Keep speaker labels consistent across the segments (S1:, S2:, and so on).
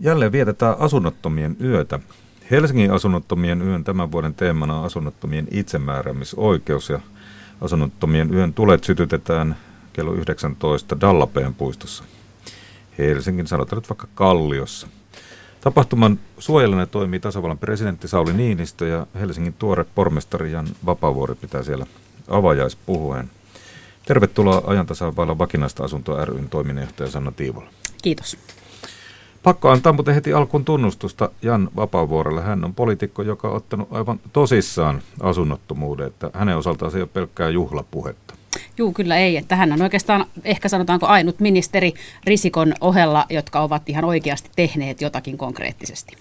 S1: Jälleen vietetään asunnottomien yötä. Helsingin asunnottomien yön tämän vuoden teemana on asunnottomien itsemääräämisoikeus ja asunnottomien yön tulet sytytetään kello 19 Dallapeen puistossa. Helsingin, sanotaan nyt vaikka Kalliossa. Tapahtuman suojelijana toimii tasavallan presidentti Sauli Niinistö ja Helsingin tuore pormestari Jan Vapavuori pitää siellä avajaispuhuen. Tervetuloa ajantasaan vailla vakinaista asuntoa ryn toiminnanjohtaja Sanna Tiivola.
S2: Kiitos.
S1: Pakko antaa mutta heti alkuun tunnustusta Jan Vapaavuorelle. Hän on poliitikko, joka on ottanut aivan tosissaan asunnottomuuden, että hänen osaltaan se ei ole pelkkää juhlapuhetta.
S2: Juu, kyllä ei. Että hän on oikeastaan ehkä sanotaanko ainut ministeri Risikon ohella, jotka ovat ihan oikeasti tehneet jotakin konkreettisesti.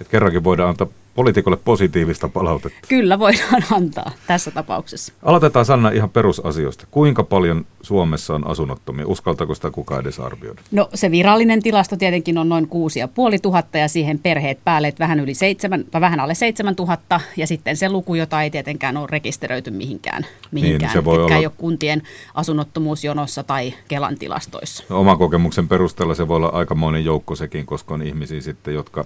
S1: Et kerrankin voidaan antaa poliitikolle positiivista palautetta.
S2: Kyllä voidaan antaa tässä tapauksessa.
S1: Aloitetaan Sanna ihan perusasioista. Kuinka paljon Suomessa on asunnottomia? Uskaltaako sitä kukaan edes arvioida?
S2: No se virallinen tilasto tietenkin on noin 6500 ja siihen perheet päälle, että vähän, yli 7, tai vähän alle 7000 ja sitten se luku, jota ei tietenkään ole rekisteröity mihinkään, mihinkään niin, se voi olla... ei ole kuntien asunnottomuusjonossa tai Kelan tilastoissa.
S1: No, oman kokemuksen perusteella se voi olla aikamoinen joukko sekin, koska on ihmisiä sitten, jotka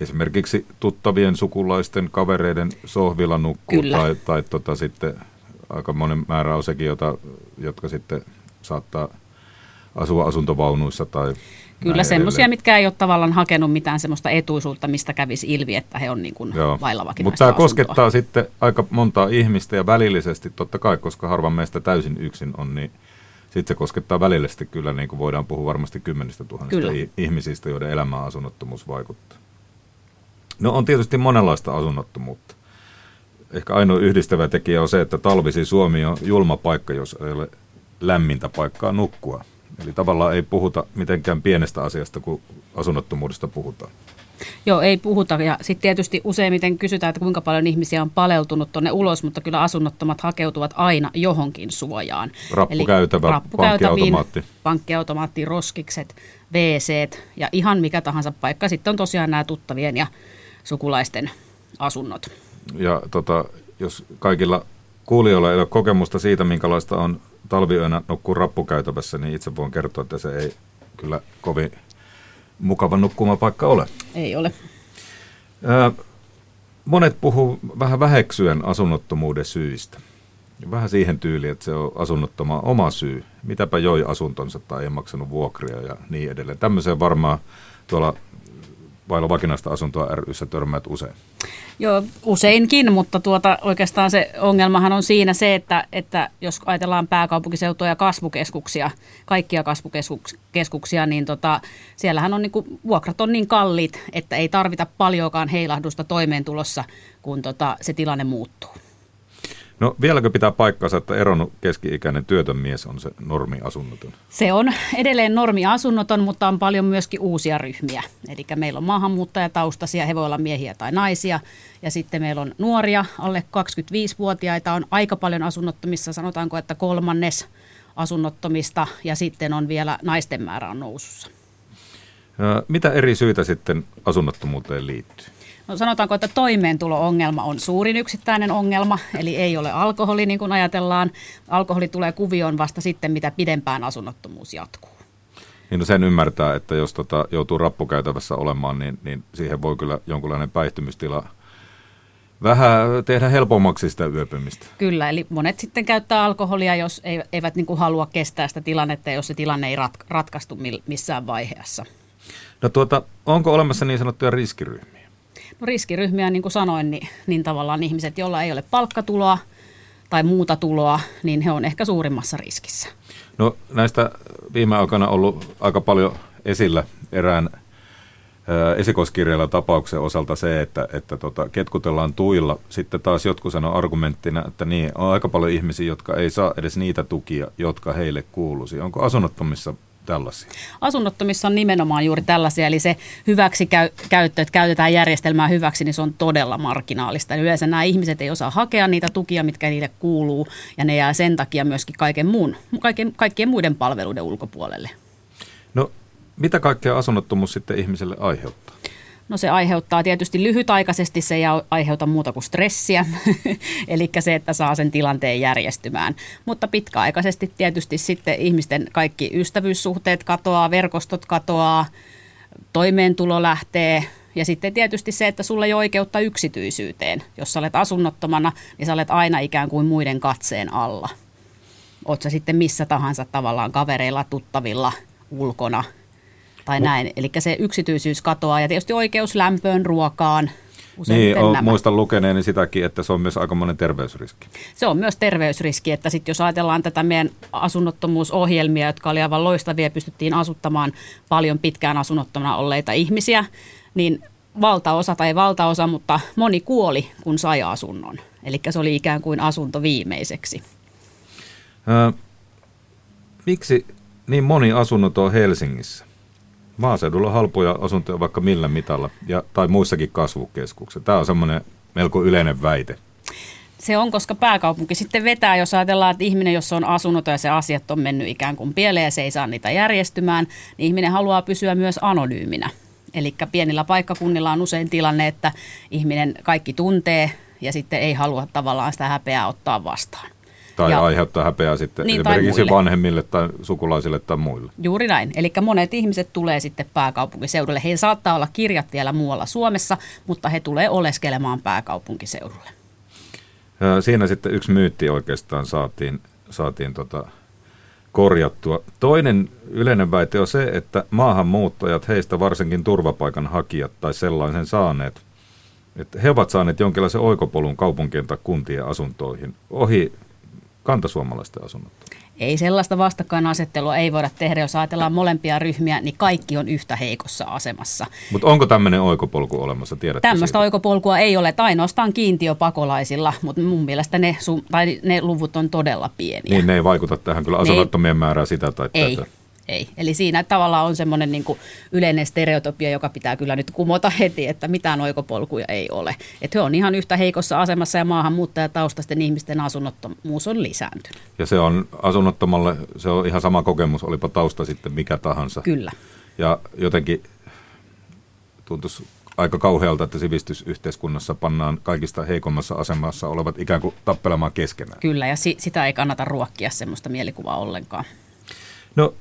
S1: esimerkiksi tuttavien sukulaisten kavereiden sohvilla nukkuu Kyllä. tai, tai tota sitten aika monen määrä on sekin, jota, jotka sitten saattaa asua asuntovaunuissa tai
S2: Kyllä semmoisia, mitkä ei ole tavallaan hakenut mitään semmoista etuisuutta, mistä kävisi ilvi, että he on niin kuin vailla
S1: Mutta tämä koskettaa sitten aika montaa ihmistä ja välillisesti totta kai, koska harva meistä täysin yksin on, niin sitten se koskettaa välillisesti kyllä, niin kuin voidaan puhua varmasti kymmenistä tuhannista kyllä. ihmisistä, joiden elämään asunnottomuus vaikuttaa. No on tietysti monenlaista asunnottomuutta. Ehkä ainoa yhdistävä tekijä on se, että talvisi Suomi on julma paikka, jos ei ole lämmintä paikkaa nukkua. Eli tavallaan ei puhuta mitenkään pienestä asiasta, kun asunnottomuudesta puhutaan.
S2: Joo, ei puhuta. Ja sitten tietysti useimmiten kysytään, että kuinka paljon ihmisiä on paleltunut tuonne ulos, mutta kyllä asunnottomat hakeutuvat aina johonkin suojaan.
S1: Rappukäytävä, pankkiautomaatti.
S2: Pankkiautomaatti, roskikset, wc ja ihan mikä tahansa paikka. Sitten on tosiaan nämä tuttavien ja sukulaisten asunnot.
S1: Ja tota, jos kaikilla kuulijoilla ei ole kokemusta siitä, minkälaista on talviyönä nukkuu rappukäytävässä, niin itse voin kertoa, että se ei kyllä kovin mukava nukkumapaikka ole.
S2: Ei ole.
S1: Ää, monet puhuu vähän väheksyen asunnottomuuden syistä. Vähän siihen tyyliin, että se on asunnottoma oma syy. Mitäpä joi asuntonsa tai ei maksanut vuokria ja niin edelleen. Tämmöiseen varmaan tuolla vailla vakinaista asuntoa ryssä törmäät usein?
S2: Joo, useinkin, mutta tuota, oikeastaan se ongelmahan on siinä se, että, että jos ajatellaan pääkaupunkiseutua ja kasvukeskuksia, kaikkia kasvukeskuksia, niin tota, siellähän on niinku, vuokrat on niin kalliit, että ei tarvita paljoakaan heilahdusta toimeentulossa, kun tota, se tilanne muuttuu.
S1: No vieläkö pitää paikkansa, että eronnut keski-ikäinen työtön mies on se normiasunnoton?
S2: Se on edelleen normiasunnoton, mutta on paljon myöskin uusia ryhmiä. Eli meillä on maahanmuuttajataustaisia, he voi olla miehiä tai naisia. Ja sitten meillä on nuoria, alle 25-vuotiaita on aika paljon asunnottomissa, sanotaanko, että kolmannes asunnottomista. Ja sitten on vielä naisten määrä on nousussa.
S1: Mitä eri syitä sitten asunnottomuuteen liittyy?
S2: No sanotaanko, että toimeentulo-ongelma on suurin yksittäinen ongelma, eli ei ole alkoholi niin kuin ajatellaan. Alkoholi tulee kuvioon vasta sitten, mitä pidempään asunnottomuus jatkuu.
S1: Niin no sen ymmärtää, että jos tota joutuu rappukäytävässä olemaan, niin, niin siihen voi kyllä jonkunlainen päihtymystila vähän tehdä helpommaksi sitä yöpymistä.
S2: Kyllä, eli monet sitten käyttää alkoholia, jos eivät niin kuin halua kestää sitä tilannetta, jos se tilanne ei rat, ratkaistu missään vaiheessa.
S1: No tuota, onko olemassa niin sanottuja riskiryhmiä?
S2: No riskiryhmiä, niin kuin sanoin, niin, niin tavallaan ihmiset, joilla ei ole palkkatuloa tai muuta tuloa, niin he on ehkä suurimmassa riskissä.
S1: No näistä viime aikoina ollut aika paljon esillä erään esikoiskirjalla tapauksen osalta se, että, että tota, ketkutellaan tuilla. Sitten taas jotkut sanoo argumenttina, että niin, on aika paljon ihmisiä, jotka ei saa edes niitä tukia, jotka heille kuuluisi. Onko asunnottomissa tällaisia?
S2: Asunnottomissa on nimenomaan juuri tällaisia, eli se hyväksikäyttö, että käytetään järjestelmää hyväksi, niin se on todella marginaalista. Eli yleensä nämä ihmiset ei osaa hakea niitä tukia, mitkä niille kuuluu, ja ne jää sen takia myöskin kaiken muun, kaiken, kaikkien muiden palveluiden ulkopuolelle.
S1: No, mitä kaikkea asunnottomuus sitten ihmiselle aiheuttaa?
S2: No se aiheuttaa tietysti lyhytaikaisesti, se ei aiheuta muuta kuin stressiä, eli se, että saa sen tilanteen järjestymään. Mutta pitkäaikaisesti tietysti sitten ihmisten kaikki ystävyyssuhteet katoaa, verkostot katoaa, toimeentulo lähtee ja sitten tietysti se, että sulla ei ole oikeutta yksityisyyteen. Jos sä olet asunnottomana, niin sä olet aina ikään kuin muiden katseen alla. Oot sä sitten missä tahansa tavallaan kavereilla, tuttavilla, ulkona tai näin. Eli se yksityisyys katoaa ja tietysti oikeus lämpöön, ruokaan,
S1: niin, on, muistan lukeneeni sitäkin, että se on myös aikamoinen terveysriski.
S2: Se on myös terveysriski, että sitten jos ajatellaan tätä meidän asunnottomuusohjelmia, jotka oli aivan loistavia, pystyttiin asuttamaan paljon pitkään asunnottomana olleita ihmisiä, niin valtaosa tai valtaosa, mutta moni kuoli, kun sai asunnon. Eli se oli ikään kuin asunto viimeiseksi.
S1: Ää, miksi niin moni asunnot on Helsingissä? Maaseudulla on halpoja asuntoja vaikka millä mitalla ja, tai muissakin kasvukeskuksissa. Tämä on semmoinen melko yleinen väite.
S2: Se on, koska pääkaupunki sitten vetää, jos ajatellaan, että ihminen, jos on asunut ja se asiat on mennyt ikään kuin pieleen ja se ei saa niitä järjestymään, niin ihminen haluaa pysyä myös anonyyminä. Eli pienillä paikkakunnilla on usein tilanne, että ihminen kaikki tuntee ja sitten ei halua tavallaan sitä häpeää ottaa vastaan.
S1: Tai ja, aiheuttaa häpeää sitten niin, esimerkiksi tai vanhemmille tai sukulaisille tai muille.
S2: Juuri näin. Eli monet ihmiset tulee sitten pääkaupunkiseudulle. Heillä saattaa olla kirjat vielä muualla Suomessa, mutta he tulee oleskelemaan pääkaupunkiseudulle.
S1: Siinä sitten yksi myytti oikeastaan saatiin, saatiin tota korjattua. Toinen yleinen väite on se, että maahanmuuttajat, heistä varsinkin turvapaikanhakijat tai sellaisen saaneet, että he ovat saaneet jonkinlaisen oikopolun kaupunkien tai kuntien asuntoihin ohi kantasuomalaisten asunnot?
S2: Ei sellaista vastakkainasettelua ei voida tehdä. Jos ajatellaan molempia ryhmiä, niin kaikki on yhtä heikossa asemassa.
S1: Mutta onko tämmöinen oikopolku olemassa?
S2: Tiedätkö Tämmöistä siitä? oikopolkua ei ole. Tai ainoastaan kiintiöpakolaisilla, mutta mun mielestä ne, tai ne luvut on todella pieniä.
S1: Niin ne ei vaikuta tähän kyllä asunnottomien määrää sitä tai
S2: ei.
S1: tätä.
S2: Ei. Eli siinä tavallaan on semmoinen niin yleinen stereotopia, joka pitää kyllä nyt kumota heti, että mitään oikopolkuja ei ole. Että he on ihan yhtä heikossa asemassa ja maahanmuuttajataustaisten ihmisten asunnottomuus on lisääntynyt.
S1: Ja se on asunnottomalle, se on ihan sama kokemus, olipa tausta sitten mikä tahansa.
S2: Kyllä.
S1: Ja jotenkin tuntuisi aika kauhealta, että sivistysyhteiskunnassa pannaan kaikista heikommassa asemassa olevat ikään kuin tappelemaan keskenään.
S2: Kyllä, ja si- sitä ei kannata ruokkia semmoista mielikuvaa ollenkaan.
S1: No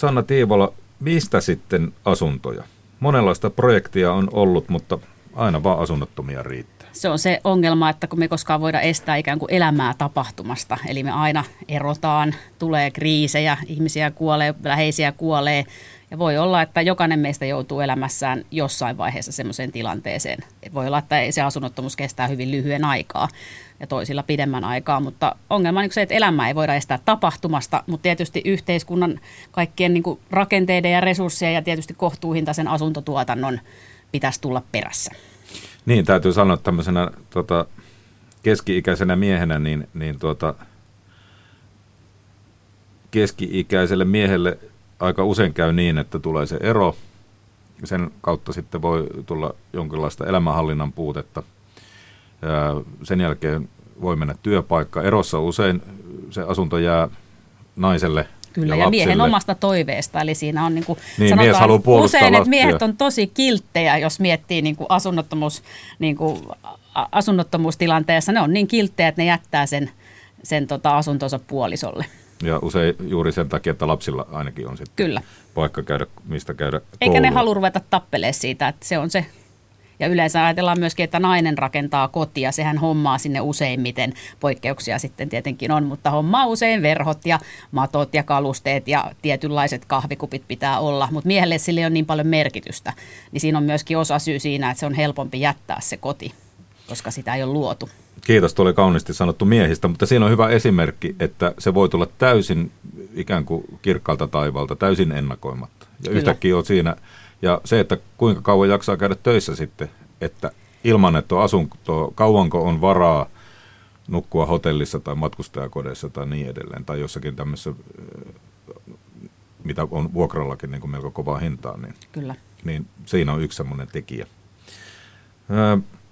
S1: Sanna Tiivola, mistä sitten asuntoja? Monenlaista projektia on ollut, mutta aina vaan asunnottomia riittää.
S2: Se on se ongelma, että kun me koskaan voida estää ikään kuin elämää tapahtumasta, eli me aina erotaan, tulee kriisejä, ihmisiä kuolee, läheisiä kuolee, ja voi olla, että jokainen meistä joutuu elämässään jossain vaiheessa semmoiseen tilanteeseen. Voi olla, että se asunnottomuus kestää hyvin lyhyen aikaa ja toisilla pidemmän aikaa, mutta ongelma on se, että elämää ei voida estää tapahtumasta, mutta tietysti yhteiskunnan kaikkien niin rakenteiden ja resurssien ja tietysti kohtuuhintaisen asuntotuotannon pitäisi tulla perässä.
S1: Niin, täytyy sanoa että tämmöisenä tota, keski-ikäisenä miehenä, niin, niin tuota, keski-ikäiselle miehelle aika usein käy niin, että tulee se ero. Sen kautta sitten voi tulla jonkinlaista elämänhallinnan puutetta. Sen jälkeen voi mennä työpaikka. Erossa usein se asunto jää naiselle
S2: Kyllä, ja,
S1: ja
S2: miehen omasta toiveesta. Eli siinä on niin kuin
S1: niin, sanotaan
S2: usein, että miehet on tosi kilttejä, jos miettii niin kuin asunnottomuus, niin kuin asunnottomuustilanteessa. Ne on niin kilttejä, että ne jättää sen, sen tota asuntonsa puolisolle.
S1: Ja usein juuri sen takia, että lapsilla ainakin on sitten Kyllä. paikka käydä, mistä käydä koulua.
S2: Eikä ne halua ruveta tappelemaan siitä, että se on se ja yleensä ajatellaan myöskin, että nainen rakentaa kotia. Sehän hommaa sinne useimmiten. Poikkeuksia sitten tietenkin on, mutta hommaa usein verhot ja matot ja kalusteet ja tietynlaiset kahvikupit pitää olla. Mutta miehelle sille on niin paljon merkitystä. Niin siinä on myöskin osa syy siinä, että se on helpompi jättää se koti, koska sitä ei ole luotu.
S1: Kiitos, tuli kauniisti sanottu miehistä, mutta siinä on hyvä esimerkki, että se voi tulla täysin ikään kuin kirkkaalta taivalta, täysin ennakoimatta. Ja Kyllä. yhtäkkiä on siinä, ja se, että kuinka kauan jaksaa käydä töissä sitten, että ilman, että on asunto, kauanko on varaa nukkua hotellissa tai matkustajakodeissa tai niin edelleen, tai jossakin tämmöisessä, mitä on vuokrallakin niin kuin melko kovaa hintaa, niin,
S2: Kyllä.
S1: niin siinä on yksi semmoinen tekijä.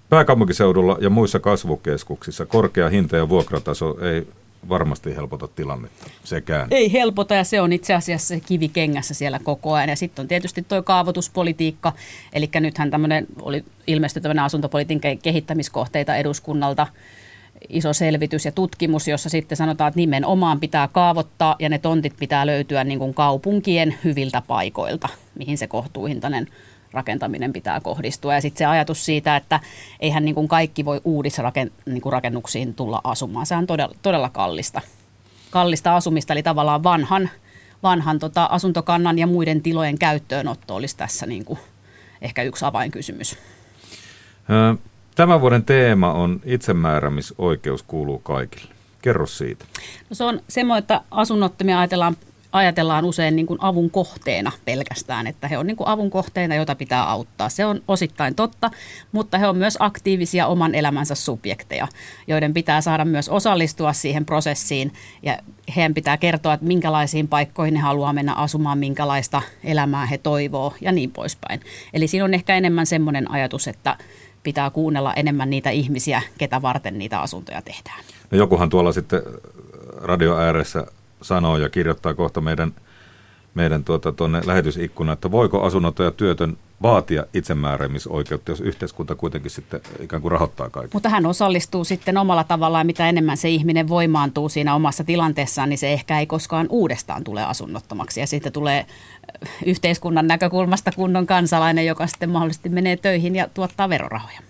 S1: Pääkaupunkiseudulla ja muissa kasvukeskuksissa korkea hinta ja vuokrataso ei varmasti helpota tilannetta sekään.
S2: Ei helpota ja se on itse asiassa kivi kengässä siellä koko ajan. Ja sitten on tietysti tuo kaavoituspolitiikka, eli nythän tämmöinen oli ilmeisesti tämmöinen asuntopolitiikan kehittämiskohteita eduskunnalta iso selvitys ja tutkimus, jossa sitten sanotaan, että nimenomaan pitää kaavoittaa ja ne tontit pitää löytyä niin kuin kaupunkien hyviltä paikoilta, mihin se kohtuuhintainen rakentaminen pitää kohdistua. Ja sitten se ajatus siitä, että eihän niin kuin kaikki voi uudisrakennuksiin niin tulla asumaan. Se on todella, todella kallista, kallista asumista, eli tavallaan vanhan, vanhan tota asuntokannan ja muiden tilojen käyttöönotto olisi tässä niin kuin ehkä yksi avainkysymys.
S1: Tämän vuoden teema on itsemääräämisoikeus kuuluu kaikille. Kerro siitä.
S2: No se on semmoinen, että asunnottomia ajatellaan ajatellaan usein niin kuin avun kohteena pelkästään, että he on niin kuin avun kohteena, jota pitää auttaa. Se on osittain totta, mutta he on myös aktiivisia oman elämänsä subjekteja, joiden pitää saada myös osallistua siihen prosessiin ja heidän pitää kertoa, että minkälaisiin paikkoihin he haluaa mennä asumaan, minkälaista elämää he toivoo ja niin poispäin. Eli siinä on ehkä enemmän semmoinen ajatus, että pitää kuunnella enemmän niitä ihmisiä, ketä varten niitä asuntoja tehdään.
S1: No jokuhan tuolla sitten radio ääressä sanoo ja kirjoittaa kohta meidän, meidän tuota, tuonne lähetysikkunaan, että voiko asunnoton ja työtön vaatia itsemääräämisoikeutta, jos yhteiskunta kuitenkin sitten ikään kuin rahoittaa kaiken.
S2: Mutta hän osallistuu sitten omalla tavallaan, mitä enemmän se ihminen voimaantuu siinä omassa tilanteessaan, niin se ehkä ei koskaan uudestaan tule asunnottomaksi. Ja sitten tulee äh, yhteiskunnan näkökulmasta kunnon kansalainen, joka sitten mahdollisesti menee töihin ja tuottaa verorahoja.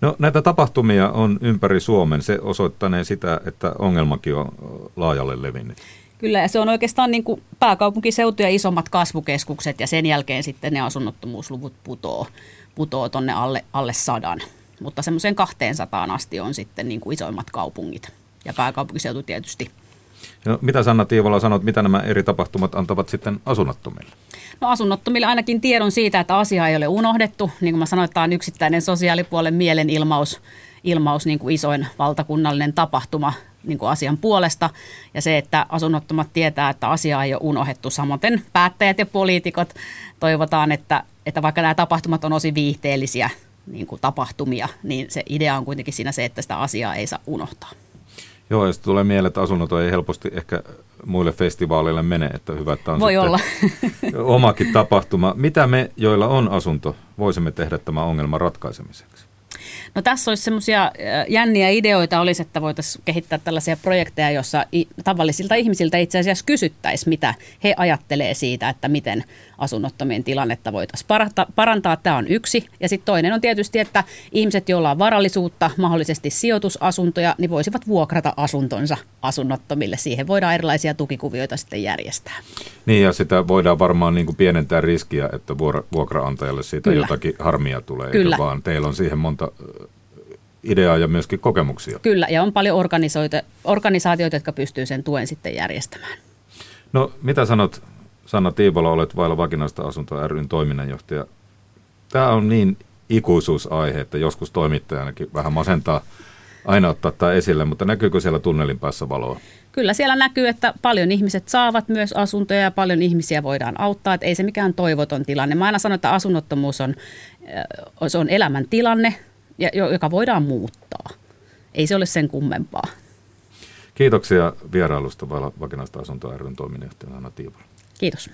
S1: No näitä tapahtumia on ympäri Suomen. Se osoittanee sitä, että ongelmakin on laajalle levinnyt.
S2: Kyllä, ja se on oikeastaan niin kuin pääkaupunkiseutu ja isommat kasvukeskukset, ja sen jälkeen sitten ne asunnottomuusluvut putoo, putoo tuonne alle, alle sadan. Mutta semmoiseen 200 asti on sitten niin kuin isoimmat kaupungit, ja pääkaupunkiseutu tietysti.
S1: No, mitä Sanna Tiivola sanot, mitä nämä eri tapahtumat antavat sitten asunnottomille?
S2: No asunnottomille ainakin tiedon siitä, että asia ei ole unohdettu. Niin kuin mä sanoin, tämä on yksittäinen sosiaalipuolen mielenilmaus ilmaus, niin kuin isoin valtakunnallinen tapahtuma niin kuin asian puolesta. Ja se, että asunnottomat tietää, että asia ei ole unohdettu. Samoin päättäjät ja poliitikot toivotaan, että, että vaikka nämä tapahtumat on osin viihteellisiä niin kuin tapahtumia, niin se idea on kuitenkin siinä se, että sitä asiaa ei saa unohtaa.
S1: Joo, ja tulee mieleen, että asunnoton ei helposti ehkä muille festivaaleille mene, että hyvä, että on
S2: Voi olla.
S1: omakin tapahtuma. Mitä me, joilla on asunto, voisimme tehdä tämän ongelman ratkaisemiseksi?
S2: No tässä olisi semmoisia jänniä ideoita olisi, että voitaisiin kehittää tällaisia projekteja, joissa tavallisilta ihmisiltä itse asiassa kysyttäisiin, mitä he ajattelee siitä, että miten asunnottomien tilannetta voitaisiin parantaa. Tämä on yksi. Ja sitten toinen on tietysti, että ihmiset, joilla on varallisuutta, mahdollisesti sijoitusasuntoja, niin voisivat vuokrata asuntonsa asunnottomille. Siihen voidaan erilaisia tukikuvioita sitten järjestää.
S1: Niin ja sitä voidaan varmaan niin kuin pienentää riskiä, että vuokraantajalle siitä Kyllä. jotakin harmia tulee, Kyllä. vaan teillä on siihen monta ideaa ja myöskin kokemuksia.
S2: Kyllä, ja on paljon organisaatioita, jotka pystyy sen tuen sitten järjestämään.
S1: No, mitä sanot, Sanna Tiivola, olet vailla vakinaista asuntoa ryn toiminnanjohtaja. Tämä on niin ikuisuusaihe, että joskus toimittajanakin vähän masentaa aina ottaa tämä esille, mutta näkyykö siellä tunnelin päässä valoa?
S2: Kyllä siellä näkyy, että paljon ihmiset saavat myös asuntoja ja paljon ihmisiä voidaan auttaa, että ei se mikään toivoton tilanne. Mä aina sanon, että asunnottomuus on, se on elämäntilanne, joka voidaan muuttaa. Ei se ole sen kummempaa.
S1: Kiitoksia vierailusta vakinaista asuntoa ryn toiminnanjohtajana Anna Tiivola.
S2: Kiitos.